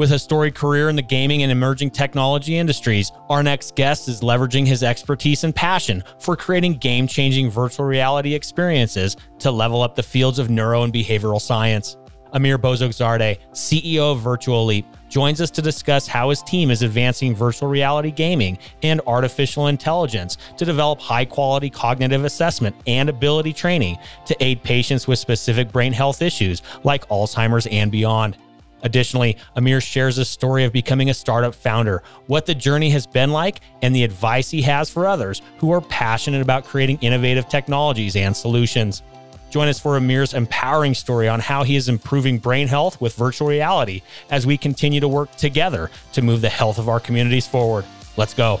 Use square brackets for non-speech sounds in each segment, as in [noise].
With a storied career in the gaming and emerging technology industries, our next guest is leveraging his expertise and passion for creating game changing virtual reality experiences to level up the fields of neuro and behavioral science. Amir Bozorgzadeh, CEO of Virtuleap, joins us to discuss how his team is advancing virtual reality gaming and artificial intelligence to develop high quality cognitive assessment and ability training to aid patients with specific brain health issues like Alzheimer's and beyond. Additionally, Amir shares a story of becoming a startup founder, what the journey has been like, and the advice he has for others who are passionate about creating innovative technologies and solutions. Join us for Amir's empowering story on how he is improving brain health with virtual reality as we continue to work together to move the health of our communities forward. Let's go.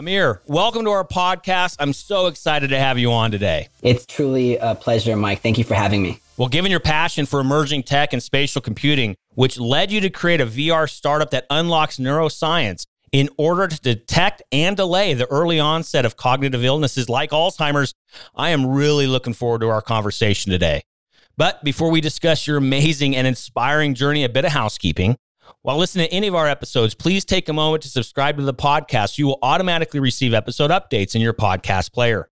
Amir, welcome to our podcast. I'm so excited to have you on today. It's truly a pleasure, Mike. Thank you for having me. Well, given your passion for emerging tech and spatial computing, which led you to create a VR startup that unlocks neuroscience in order to detect and delay the early onset of cognitive illnesses like Alzheimer's, I am really looking forward to our conversation today. But before we discuss your amazing and inspiring journey, a bit of housekeeping. While listening to any of our episodes, please take a moment to subscribe to the podcast. You will automatically receive episode updates in your podcast player.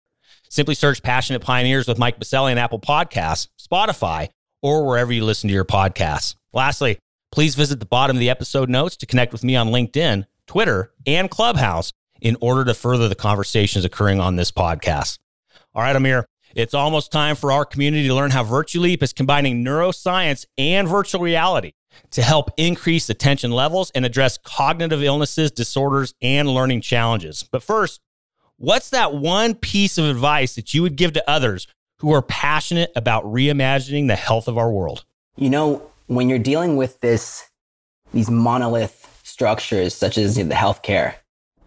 Simply search Passionate Pioneers with Mike Biselli on Apple Podcasts, Spotify, or wherever you listen to your podcasts. Lastly, please visit the bottom of the episode notes to connect with me on LinkedIn, Twitter, and Clubhouse in order to further the conversations occurring on this podcast. All right, Amir, it's almost time for our community to learn how Virtuleap is combining neuroscience and virtual reality to help increase attention levels and address cognitive illnesses, disorders, and learning challenges. But first, What's that one piece of advice that you would give to others who are passionate about reimagining the health of our world? You know, when you're dealing with this, these monolith structures such as the healthcare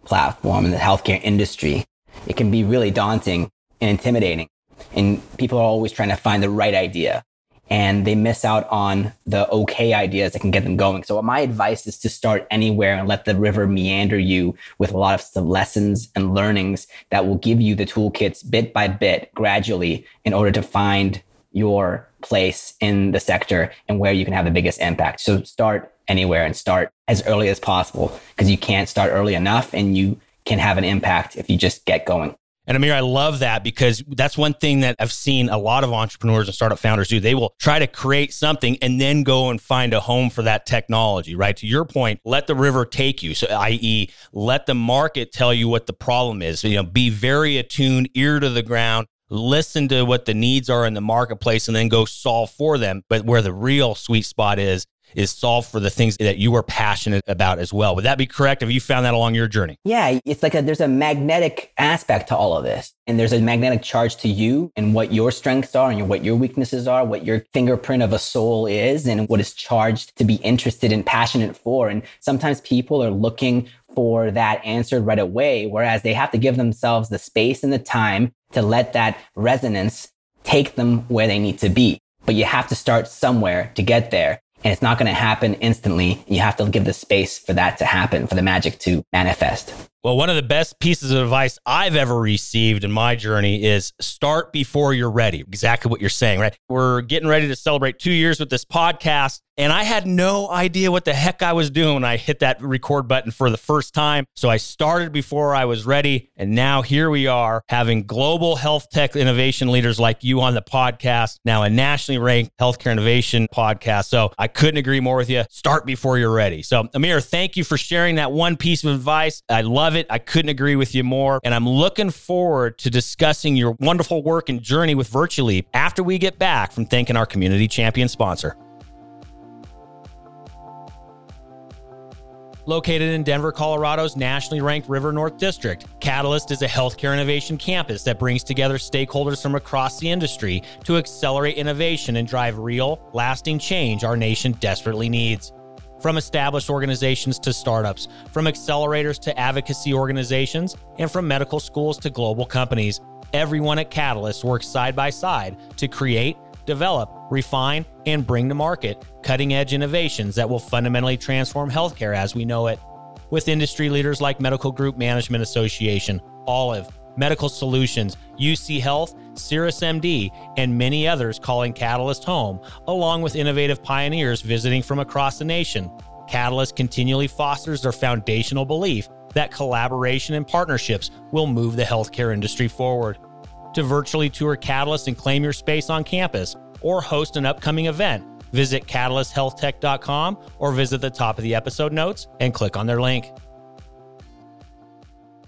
platform and the healthcare industry, it can be really daunting and intimidating. And people are always trying to find the right idea and they miss out on the okay ideas that can get them going. So my advice is to start anywhere and let the river meander you with a lot of lessons and learnings that will give you the toolkits bit by bit, gradually, in order to find your place in the sector and where you can have the biggest impact. So start anywhere and start as early as possible because you can't start early enough and you can have an impact if you just get going. And Amir, I love that because that's one thing that I've seen a lot of entrepreneurs and startup founders do. They will try to create something and then go and find a home for that technology, right? To your point, let the river take you. So, i.e., let the market tell you what the problem is. You know, be very attuned, ear to the ground, listen to what the needs are in the marketplace and then go solve for them. But where the real sweet spot is, is solve for the things that you are passionate about as well. Would that be correct? Have you found that along your journey? Yeah, it's like a, there's a magnetic aspect to all of this. And there's a magnetic charge to you and what your strengths are and what your weaknesses are, what your fingerprint of a soul is and what is charged to be interested and passionate for. And sometimes people are looking for that answered right away, whereas they have to give themselves the space and the time to let that resonance take them where they need to be. But you have to start somewhere to get there and it's not going to happen instantly. You have to give the space for that to happen, for the magic to manifest. Well, one of the best pieces of advice I've ever received in my journey is start before you're ready. Exactly what you're saying, right? We're getting ready to celebrate two years with this podcast. And I had no idea what the heck I was doing when I hit that record button for the first time. So I started before I was ready. And now here we are having global health tech innovation leaders like you on the podcast, now a nationally ranked healthcare innovation podcast. So I couldn't agree more with you. Start before you're ready. So, Amir, thank you for sharing that one piece of advice. I love it. I couldn't agree with you more. And I'm looking forward to discussing your wonderful work and journey with Virtuleap after we get back from thanking our community champion sponsor. Located in Denver, Colorado's nationally ranked River North District, Catalyst is a healthcare innovation campus that brings together stakeholders from across the industry to accelerate innovation and drive real, lasting change our nation desperately needs. From established organizations to startups, from accelerators to advocacy organizations, and from medical schools to global companies, everyone at Catalyst works side by side to create, develop, refine, and bring to market cutting edge innovations that will fundamentally transform healthcare as we know it with industry leaders like Medical Group Management Association, Olive, Medical Solutions, UC Health, CirrusMD, and many others calling Catalyst home, along with innovative pioneers visiting from across the nation. Catalyst continually fosters their foundational belief that collaboration and partnerships will move the healthcare industry forward. To virtually tour Catalyst and claim your space on campus or host an upcoming event, Visit catalysthealthtech.com or visit the top of the episode notes and click on their link.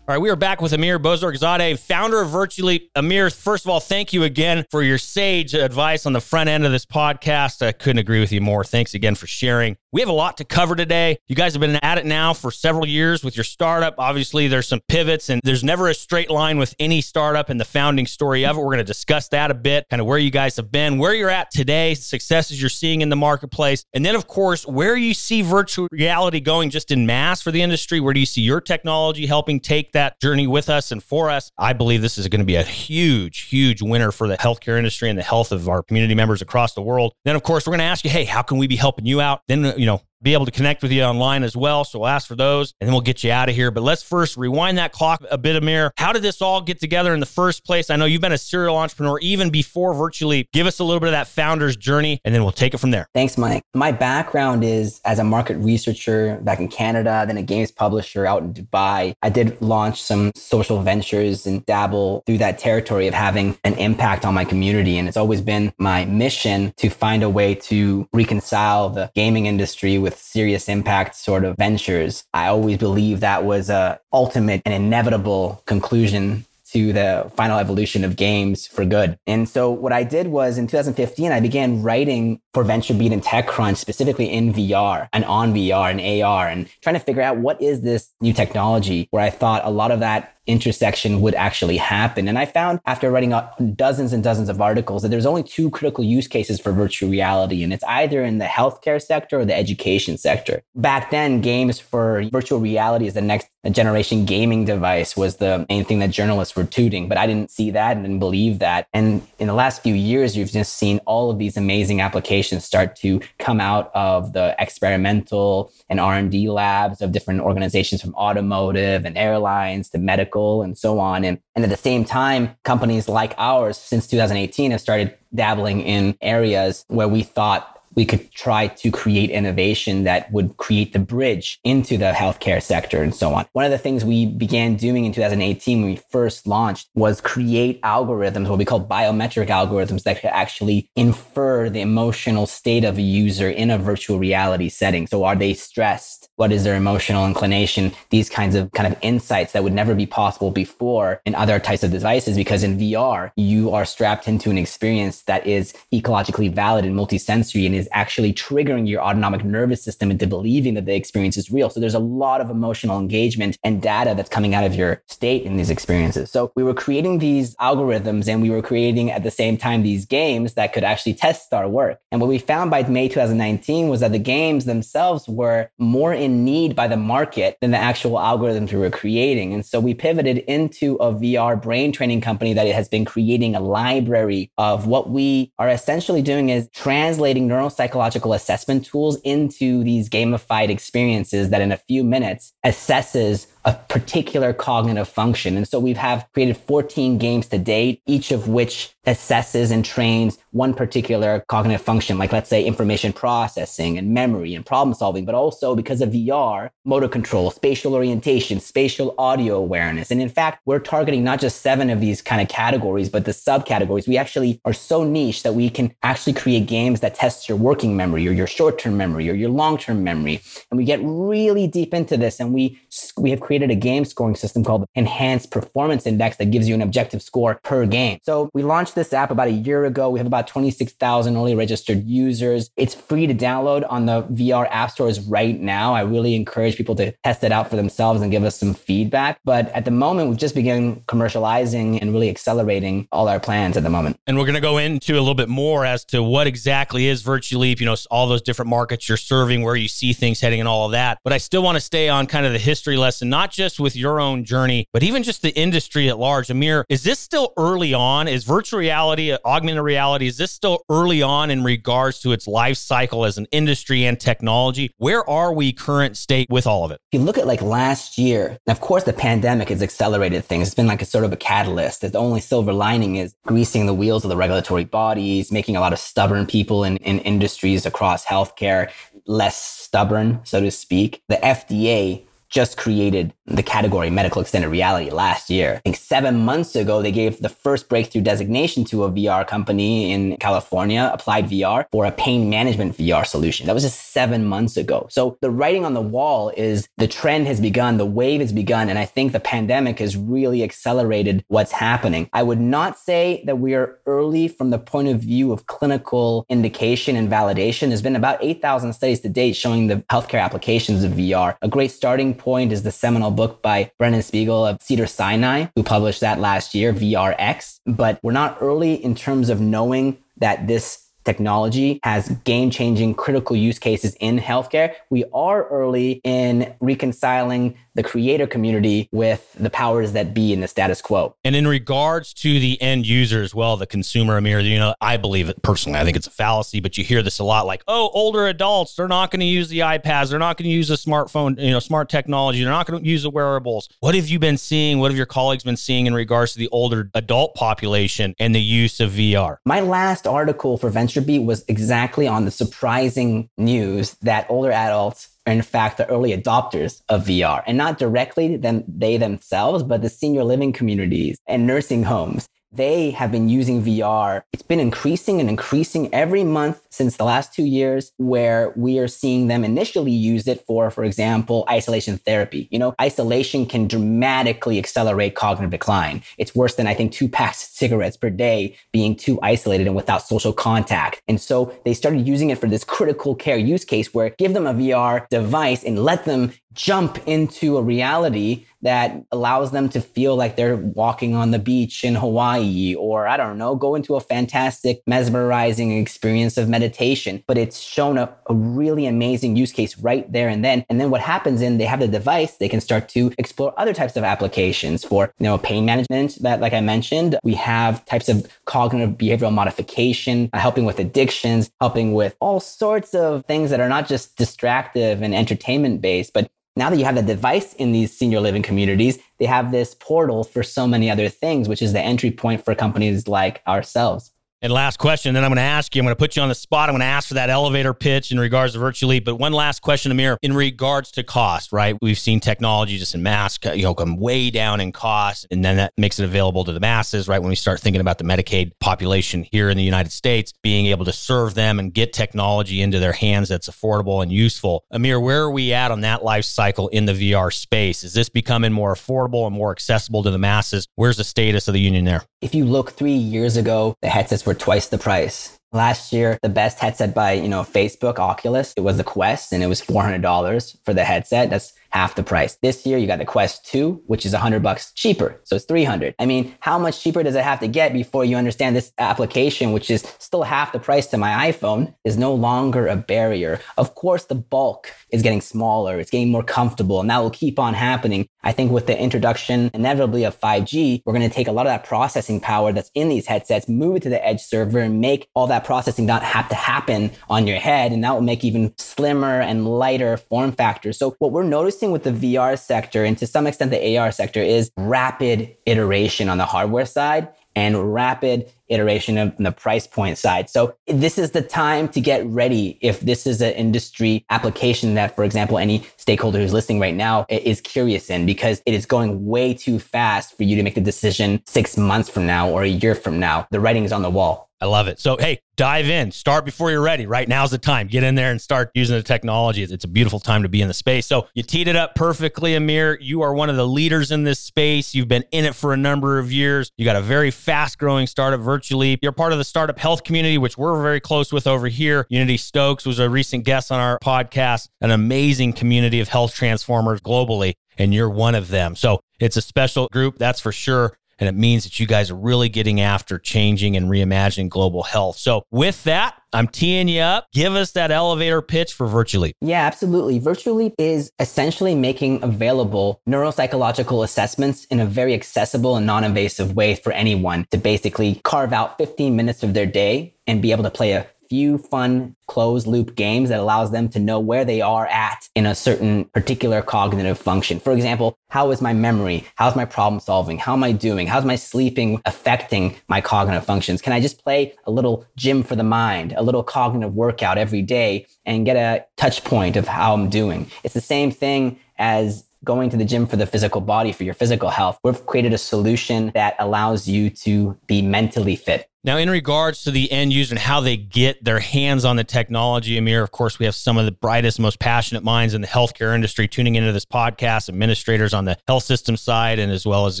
All right, we are back with Amir Bozorgzadeh, founder of Virtuleap. Amir, first of all, thank you again for your sage advice on the front end of this podcast. I couldn't agree with you more. Thanks again for sharing. We have a lot to cover today. You guys have been at it now for several years with your startup. Obviously, there's some pivots, and there's never a straight line with any startup and the founding story of it. We're going to discuss that a bit, kind of where you guys have been, where you're at today, successes you're seeing in the marketplace, and then, of course, where you see virtual reality going just in mass for the industry. Where do you see your technology helping take that journey with us and for us? I believe this is going to be a huge, huge winner for the healthcare industry and the health of our community members across the world. Then, of course, we're going to ask you, hey, how can we be helping you out? Then, you know, be able to connect with you online as well. So we'll ask for those and then we'll get you out of here. But let's first rewind that clock a bit, Amir. How did this all get together in the first place? I know you've been a serial entrepreneur even before Virtuleap. Give us a little bit of that founder's journey and then we'll take it from there. Thanks, Mike. My background is as a market researcher back in Canada, then a games publisher out in Dubai. I did launch some social ventures and dabble through that territory of having an impact on my community. And it's always been my mission to find a way to reconcile the gaming industry with with serious impact sort of ventures. I always believe that was a ultimate and inevitable conclusion to the final evolution of games for good. And so what I did was in 2015, I began writing for VentureBeat and TechCrunch, specifically in VR and on VR and AR and trying to figure out what is this new technology where I thought a lot of that intersection would actually happen. And I found after writing dozens and dozens of articles that there's only two critical use cases for virtual reality, and it's either in the healthcare sector or the education sector. Back then, games for virtual reality as the next generation gaming device was the main thing that journalists were tooting, but I didn't see that and didn't believe that. And in the last few years, you've just seen all of these amazing applications start to come out of the experimental and R&D labs of different organizations from automotive and airlines to medical and so on. And, and at the same time, companies like ours since 2018 have started dabbling in areas where we thought we could try to create innovation that would create the bridge into the healthcare sector and so on. One of the things we began doing in 2018 when we first launched was create algorithms, what we call biometric algorithms that could actually infer the emotional state of a user in a virtual reality setting. So are they stressed? What is their emotional inclination? These kinds of kind of insights that would never be possible before in other types of devices because in VR, you are strapped into an experience that is ecologically valid and multisensory and is actually triggering your autonomic nervous system into believing that the experience is real. So there's a lot of emotional engagement and data that's coming out of your state in these experiences. So we were creating these algorithms and we were creating at the same time these games that could actually test our work. And what we found by May 2019 was that the games themselves were more in need by the market than the actual algorithms we were creating. And so we pivoted into a VR brain training company that has been creating a library of what we are essentially doing is translating neuropsychological assessment tools into these gamified experiences that in a few minutes assesses a particular cognitive function. And so we have created 14 games to date, each of which assesses and trains one particular cognitive function, like let's say information processing and memory and problem solving, but also because of VR, motor control, spatial orientation, spatial audio awareness. And in fact, we're targeting not just seven of these kind of categories, but the subcategories. We actually are so niche that we can actually create games that test your working memory or your short-term memory or your long-term memory. And we get really deep into this and we, we have created created a game scoring system called Enhanced Performance Index that gives you an objective score per game. So we launched this app about a year ago. We have about 26,000 early registered users. It's free to download on the VR app stores right now. I really encourage people to test it out for themselves and give us some feedback. But at the moment, we've just begun commercializing and really accelerating all our plans at the moment. And we're going to go into a little bit more as to what exactly is Virtuleap, you know, all those different markets you're serving, where you see things heading and all of that. But I still want to stay on kind of the history lesson, not just with your own journey, but even just the industry at large. Amir, is this still early on? Is virtual reality, augmented reality, is this still early on in regards to its life cycle as an industry and technology? Where are we current state with all of it? If you look at like last year, of course, the pandemic has accelerated things. It's been like a sort of a catalyst. The only silver lining is greasing the wheels of the regulatory bodies, making a lot of stubborn people in, in industries across healthcare less stubborn, so to speak. The FDA just created the category medical extended reality last year. I think seven months ago, they gave the first breakthrough designation to a VR company in California, Applied VR, for a pain management VR solution. That was just seven months ago. So the writing on the wall is the trend has begun, the wave has begun, and I think the pandemic has really accelerated what's happening. I would not say that we are early from the point of view of clinical indication and validation. There's been about 8,000 studies to date showing the healthcare applications of VR. A great starting point is the seminal book by Brennan Spiegel of Cedar Sinai, who published that last year, VRx. But we're not early in terms of knowing that this technology has game changing critical use cases in healthcare. We are early in reconciling the creator community with the powers that be in the status quo. And in regards to the end user as well, the consumer, Amir, you know, I believe it personally. I think it's a fallacy, but you hear this a lot like, oh, older adults, they're not going to use the iPads. They're not going to use the smartphone, you know, smart technology. They're not going to use the wearables. What have you been seeing? What have your colleagues been seeing in regards to the older adult population and the use of VR? My last article for VentureBeat was exactly on the surprising news that older adults are in fact the early adopters of VR and not directly them they themselves, but the senior living communities and nursing homes they have been using VR. It's been increasing and increasing every month since the last two years, where we are seeing them initially use it for, for example, isolation therapy. You know, isolation can dramatically accelerate cognitive decline. It's worse than I think two packs of cigarettes per day being too isolated and without social contact. And so they started using it for this critical care use case where give them a VR device and let them jump into a reality that allows them to feel like they're walking on the beach in Hawaii or I don't know, go into a fantastic mesmerizing experience of meditation. Meditation, but it's shown a, a really amazing use case right there and then. And then what happens in they have the device, they can start to explore other types of applications for, you know, pain management that, like I mentioned, we have types of cognitive behavioral modification, uh, helping with addictions, helping with all sorts of things that are not just distractive and entertainment based, but now that you have the device in these senior living communities, they have this portal for so many other things, which is the entry point for companies like ourselves. And last question, then I'm going to ask you, I'm going to put you on the spot. I'm going to ask for that elevator pitch in regards to Virtuleap. But one last question, Amir, in regards to cost, right? We've seen technology just in mass, you know, come way down in cost. And then that makes it available to the masses, right? When we start thinking about the Medicaid population here in the United States, being able to serve them and get technology into their hands that's affordable and useful. Amir, where are we at on that life cycle in the VR space? Is this becoming more affordable and more accessible to the masses? Where's the status of the union there? If you look three years ago, the headsets were twice the price. Last year, the best headset by, you know, Facebook, Oculus, it was the Quest and it was $400 for the headset. That's half the price. This year you got the Quest 2, which is 100 bucks cheaper. So it's 300. I mean, how much cheaper does it have to get before you understand this application, which is still half the price to my iPhone, is no longer a barrier. Of course, the bulk is getting smaller. It's getting more comfortable and that will keep on happening. I think with the introduction inevitably of 5G, we're going to take a lot of that processing power that's in these headsets, move it to the edge server and make all that processing not have to happen on your head. And that will make even slimmer and lighter form factors. So what we're noticing with the VR sector and to some extent the AR sector is rapid iteration on the hardware side and rapid iteration on the price point side. So this is the time to get ready if this is an industry application that, for example, any stakeholder who's listening right now is curious in because it is going way too fast for you to make the decision six months from now or a year from now. The writing is on the wall. I love it. So, hey, dive in, start before you're ready. Right now's the time. Get in there and start using the technology. It's a beautiful time to be in the space. So, you teed it up perfectly, Amir. You are one of the leaders in this space. You've been in it for a number of years. You got a very fast growing startup, Virtuleap. You're part of the startup health community, which we're very close with over here. Unity Stoakes was a recent guest on our podcast, an amazing community of health transformers globally, and you're one of them. So, it's a special group, that's for sure. And it means that you guys are really getting after changing and reimagining global health. So, with that, I'm teeing you up. Give us that elevator pitch for Virtuleap. Yeah, absolutely. Virtuleap is essentially making available neuropsychological assessments in a very accessible and non invasive way for anyone to basically carve out 15 minutes of their day and be able to play a few fun closed loop games that allows them to know where they are at in a certain particular cognitive function. For example, how is my memory? How's my problem solving? How am I doing? How's my sleeping affecting my cognitive functions? Can I just play a little gym for the mind, a little cognitive workout every day and get a touch point of how I'm doing? It's the same thing as going to the gym for the physical body, for your physical health. We've created a solution that allows you to be mentally fit. Now, in regards to the end user and how they get their hands on the technology, Amir, of course, we have some of the brightest, most passionate minds in the healthcare industry tuning into this podcast, administrators on the health system side, and as well as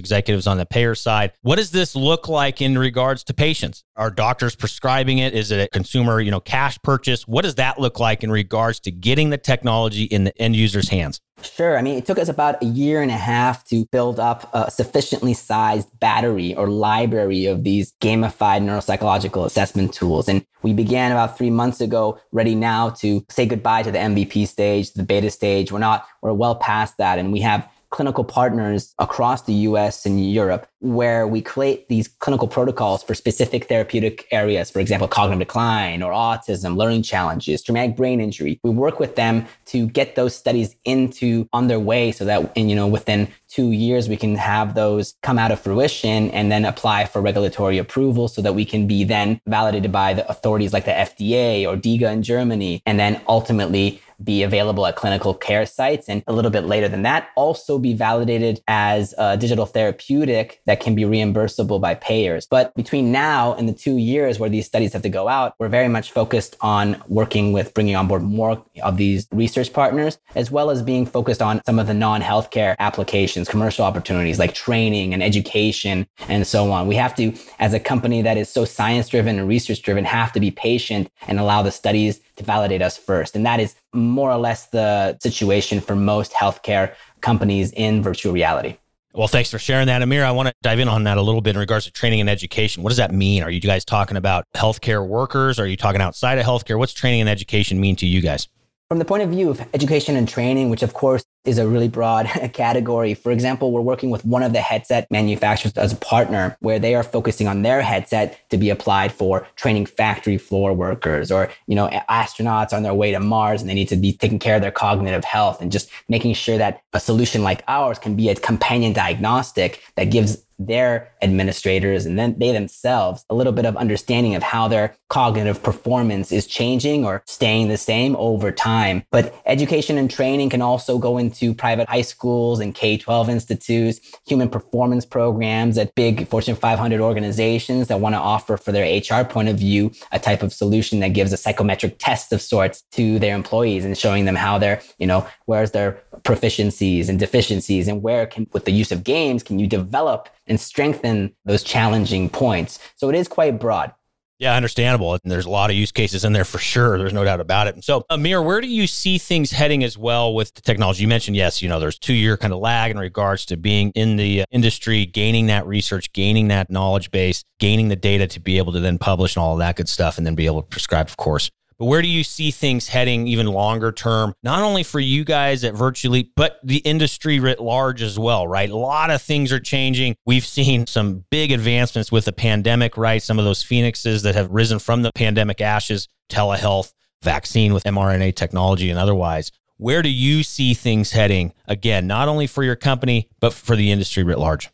executives on the payer side. What does this look like in regards to patients? Are doctors prescribing it? Is it a consumer, you know, cash purchase? What does that look like in regards to getting the technology in the end user's hands? Sure. I mean, it took us about a year and a half to build up a sufficiently sized battery or library of these gamified neuropsychological assessment tools. And we began about three months ago, ready now to say goodbye to the MVP stage, the beta stage. We're not, we're well past that. And we have clinical partners across the US and Europe where we create these clinical protocols for specific therapeutic areas, for example, cognitive decline or autism, learning challenges, traumatic brain injury. We work with them to get those studies into on their way so that, and, you know, within two years, we can have those come out of fruition and then apply for regulatory approval so that we can be then validated by the authorities like the FDA or DIGA in Germany, and then ultimately be available at clinical care sites and a little bit later than that also be validated as a digital therapeutic that can be reimbursable by payers. But between now and the two years where these studies have to go out, we're very much focused on working with bringing on board more of these research partners, as well as being focused on some of the non-healthcare applications, commercial opportunities like training and education and so on. We have to, as a company that is so science driven and research driven, have to be patient and allow the studies to validate us first. And that is more or less the situation for most healthcare companies in virtual reality. Well, thanks for sharing that, Amir. I want to dive in on that a little bit in regards to training and education. What does that mean? Are you guys talking about healthcare workers? Are you talking outside of healthcare? What's training and education mean to you guys? From the point of view of education and training, which of course is a really broad [laughs] category. For example, we're working with one of the headset manufacturers as a partner where they are focusing on their headset to be applied for training factory floor workers or, you know, astronauts on their way to Mars and they need to be taking care of their cognitive health and just making sure that a solution like ours can be a companion diagnostic that gives their administrators and then they themselves a little bit of understanding of how their cognitive performance is changing or staying the same over time. But education and training can also go into private high schools and K 12 institutes, human performance programs at big Fortune 500 organizations that want to offer for their HR point of view a type of solution that gives a psychometric test of sorts to their employees and showing them how they're, you know, where's their proficiencies and deficiencies and where can, with the use of games, can you develop and strengthen those challenging points. So it is quite broad. Yeah, understandable. And there's a lot of use cases in there for sure. There's no doubt about it. So, Amir, where do you see things heading as well with the technology? You mentioned, yes, you know, there's two year kind of lag in regards to being in the uh, industry, gaining that research, gaining that knowledge base, gaining the data to be able to then publish and all of that good stuff, and then be able to prescribe, of course. But where do you see things heading even longer term, not only for you guys at Virtuleap, but the industry writ large as well, right? A lot of things are changing. We've seen some big advancements with the pandemic, right? Some of those phoenixes that have risen from the pandemic ashes, telehealth, vaccine with mRNA technology and otherwise. Where do you see things heading again, not only for your company, but for the industry writ large?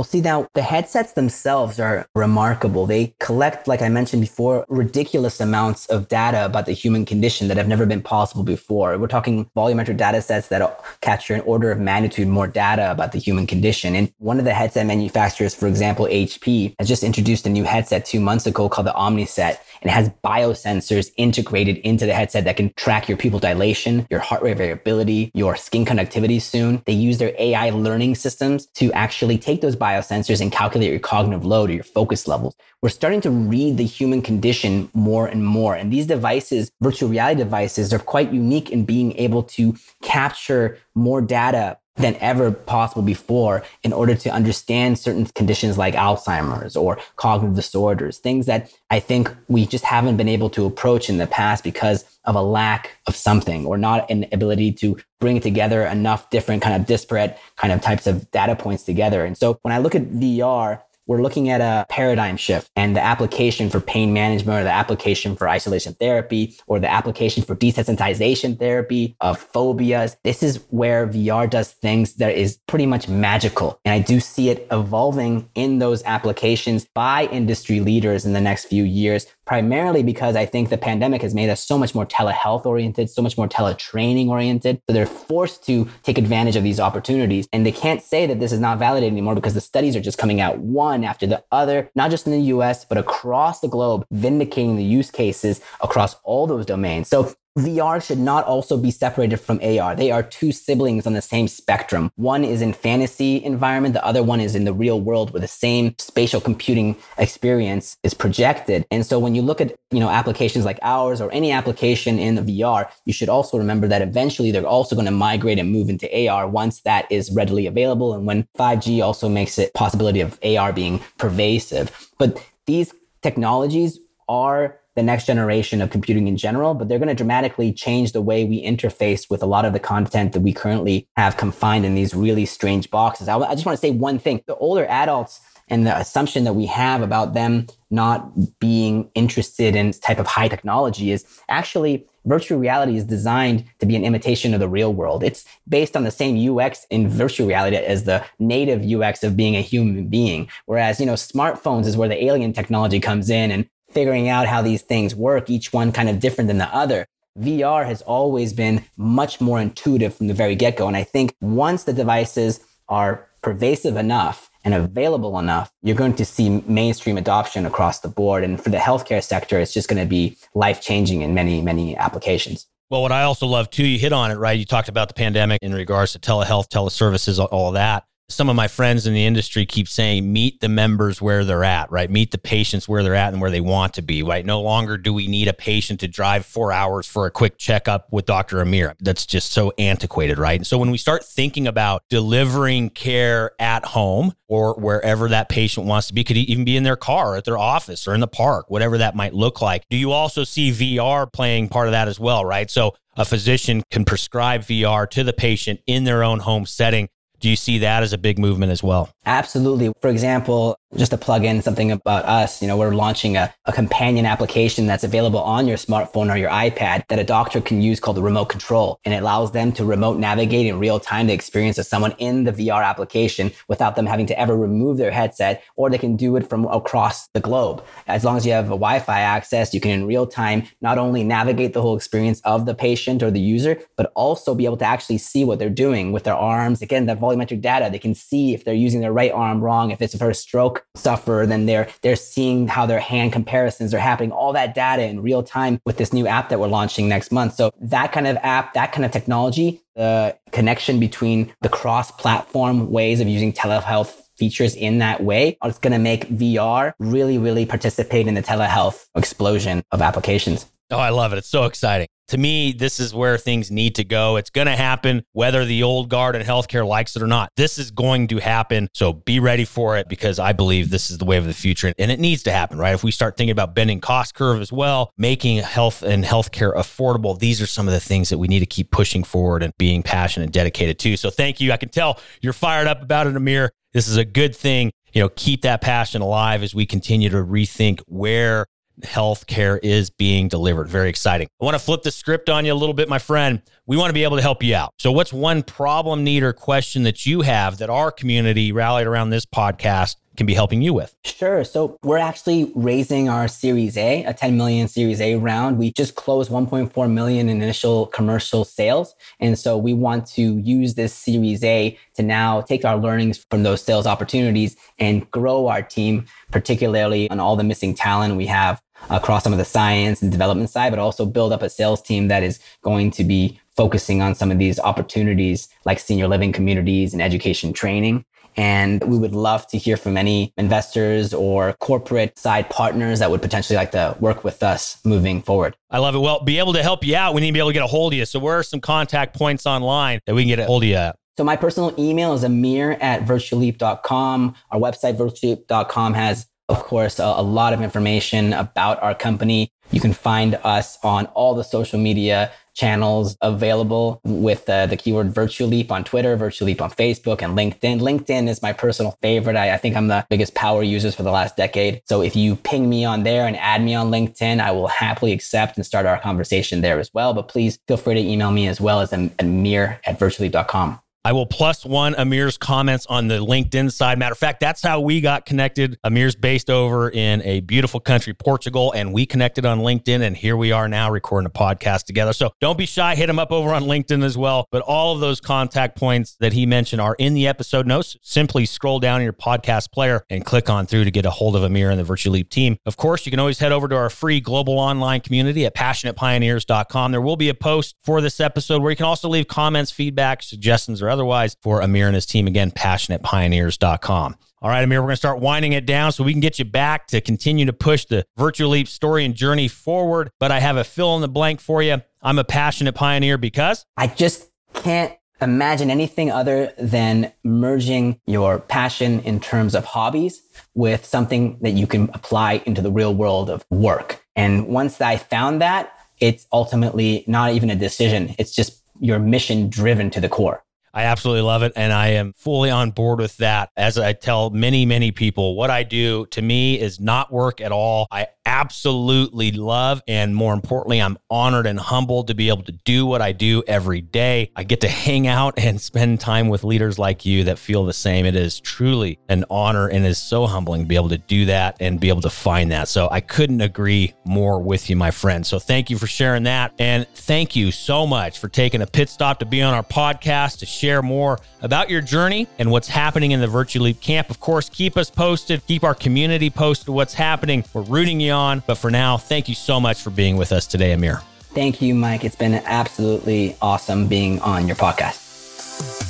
Well, see, now the headsets themselves are remarkable. They collect, like I mentioned before, ridiculous amounts of data about the human condition that have never been possible before. We're talking volumetric data sets that capture an order of magnitude more data about the human condition. And one of the headset manufacturers, for example, HP, has just introduced a new headset two months ago called the Omnicept it has biosensors integrated into the headset that can track your pupil dilation, your heart rate variability, your skin conductivity soon. They use their AI learning systems to actually take those biosensors and calculate your cognitive load or your focus levels. We're starting to read the human condition more and more. And these devices, virtual reality devices, are quite unique in being able to capture more data than ever possible before in order to understand certain conditions like Alzheimer's or cognitive disorders, things that I think we just haven't been able to approach in the past because of a lack of something or not an ability to bring together enough different kind of disparate kind of types of data points together. And so when I look at VR, we're looking at a paradigm shift and the application for pain management or the application for isolation therapy or the application for desensitization therapy of phobias. This is where VR does things that is pretty much magical. And I do see it evolving in those applications by industry leaders in the next few years, primarily because I think the pandemic has made us so much more telehealth oriented, so much more teletraining oriented. So they're forced to take advantage of these opportunities. And they can't say that this is not validated anymore because the studies are just coming out one one after the other, not just in the US, but across the globe, vindicating the use cases across all those domains. So VR should not also be separated from AR. They are two siblings on the same spectrum. One is in fantasy environment, the other one is in the real world where the same spatial computing experience is projected. And so when you look at, you know, applications like ours or any application in the VR, you should also remember that eventually they're also going to migrate and move into AR once that is readily available and when 5G also makes it possibility of AR being pervasive. But these technologies are the next generation of computing in general, but they're going to dramatically change the way we interface with a lot of the content that we currently have confined in these really strange boxes. I, I just want to say one thing. The older adults and the assumption that we have about them not being interested in type of high technology is actually virtual reality is designed to be an imitation of the real world. It's based on the same UX in virtual reality as the native UX of being a human being. Whereas, you know, smartphones is where the alien technology comes in and figuring out how these things work, each one kind of different than the other. VR has always been much more intuitive from the very get go. And I think once the devices are pervasive enough and available enough, you're going to see mainstream adoption across the board. And for the healthcare sector, it's just going to be life changing in many, many applications. Well, what I also love too, you hit on it, right? You talked about the pandemic in regards to telehealth, teleservices, all that some of my friends in the industry keep saying meet the members where they're at right? Meet the patients where they're at and where they want to be right? No longer do we need a patient to drive four hours for a quick checkup with dr amir. That's just so antiquated right? And so when we start thinking about delivering care at home or wherever that patient wants to be could even be in their car at their office or in the park whatever that might look like do you also see vr playing part of that as well right? So a physician can prescribe VR to the patient in their own home setting do you see that as a big movement as well? Absolutely. For example, just to plug in something about us, you know, we're launching a, a companion application that's available on your smartphone or your iPad that a doctor can use called the remote control. And it allows them to remote navigate in real time the experience of someone in the VR application without them having to ever remove their headset, or they can do it from across the globe. As long as you have a Wi-Fi access, you can in real time not only navigate the whole experience of the patient or the user, but also be able to actually see what they're doing with their arms. Again, that volumetric data, they can see if they're using their right arm wrong, if it's for a stroke suffer, then they're they're seeing how their hand comparisons are happening, all that data in real time with this new app that we're launching next month. So that kind of app, that kind of technology, the connection between the cross-platform ways of using telehealth features in that way it's going to make VR really, really participate in the telehealth explosion of applications. Oh, I love it. It's so exciting to me, this is where things need to go. It's going to happen whether the old guard in healthcare likes it or not. This is going to happen. So be ready for it because I believe this is the wave of the future and it needs to happen, right? If we start thinking about bending cost curve as well, making health and healthcare affordable, these are some of the things that we need to keep pushing forward and being passionate and dedicated to. So thank you. I can tell you're fired up about it, Amir. This is a good thing. You know, keep that passion alive as we continue to rethink where healthcare is being delivered. Very exciting. I want to flip the script on you a little bit, my friend. We want to be able to help you out. So, what's one problem, need, or question that you have that our community rallied around this podcast can be helping you with? Sure. So we're actually raising our Series A, a 10 million Series A round. We just closed 1.4 million in initial commercial sales. And so we want to use this Series A to now take our learnings from those sales opportunities and grow our team, particularly on all the missing talent we have across some of the science and development side, but also build up a sales team that is going to be focusing on some of these opportunities like senior living communities and education training. And we would love to hear from any investors or corporate side partners that would potentially like to work with us moving forward. I love it. Well, be able to help you out. We need to be able to get a hold of you. So, where are some contact points online that we can get a hold of you at? So, my personal email is amir at virtuleap.com. Our website, virtuleap.com, has of course, a, a, lot of information about our company. You can find us on all the social media channels available with uh, the keyword Virtuleap on Twitter, Virtuleap on Facebook, and LinkedIn. LinkedIn is my personal favorite. I, I, think I'm the biggest power users for the last decade. So if you ping me on there and add me on LinkedIn, I will happily accept and start our conversation there as well. But please feel free to email me as well as amir at virtuleap.com. I will plus one Amir's comments on the LinkedIn side. Matter of fact, that's how we got connected. Amir's based over in a beautiful country, Portugal, and we connected on LinkedIn. And here we are now recording a podcast together. So don't be shy. Hit him up over on LinkedIn as well. But all of those contact points that he mentioned are in the episode notes. Simply scroll down in your podcast player and click on through to get a hold of Amir and the Virtuleap team. Of course, you can always head over to our free global online community at passionatepioneers.com. There will be a post for this episode where you can also leave comments, feedback, suggestions, or otherwise for Amir and his team. Again, passionatepioneers.com. All right, Amir, we're going to start winding it down so we can get you back to continue to push the Virtuleap story and journey forward. But I have a fill in the blank for you. I'm a passionate pioneer because I just can't imagine anything other than merging your passion in terms of hobbies with something that you can apply into the real world of work. And once I found that, it's ultimately not even a decision. It's just your mission driven to the core. I absolutely love it. And I am fully on board with that. As I tell many, many people, what I do to me is not work at all. I absolutely love. And more importantly, I'm honored and humbled to be able to do what I do every day. I get to hang out and spend time with leaders like you that feel the same. It is truly an honor and is so humbling to be able to do that and be able to find that. So I couldn't agree more with you, my friend. So thank you for sharing that. And thank you so much for taking a pit stop to be on our podcast to share more about your journey and what's happening in the Virtuleap camp. Of course, keep us posted, keep our community posted what's happening. We're rooting you on on. But for now, thank you so much for being with us today, Amir. Thank you, Mike. It's been absolutely awesome being on your podcast.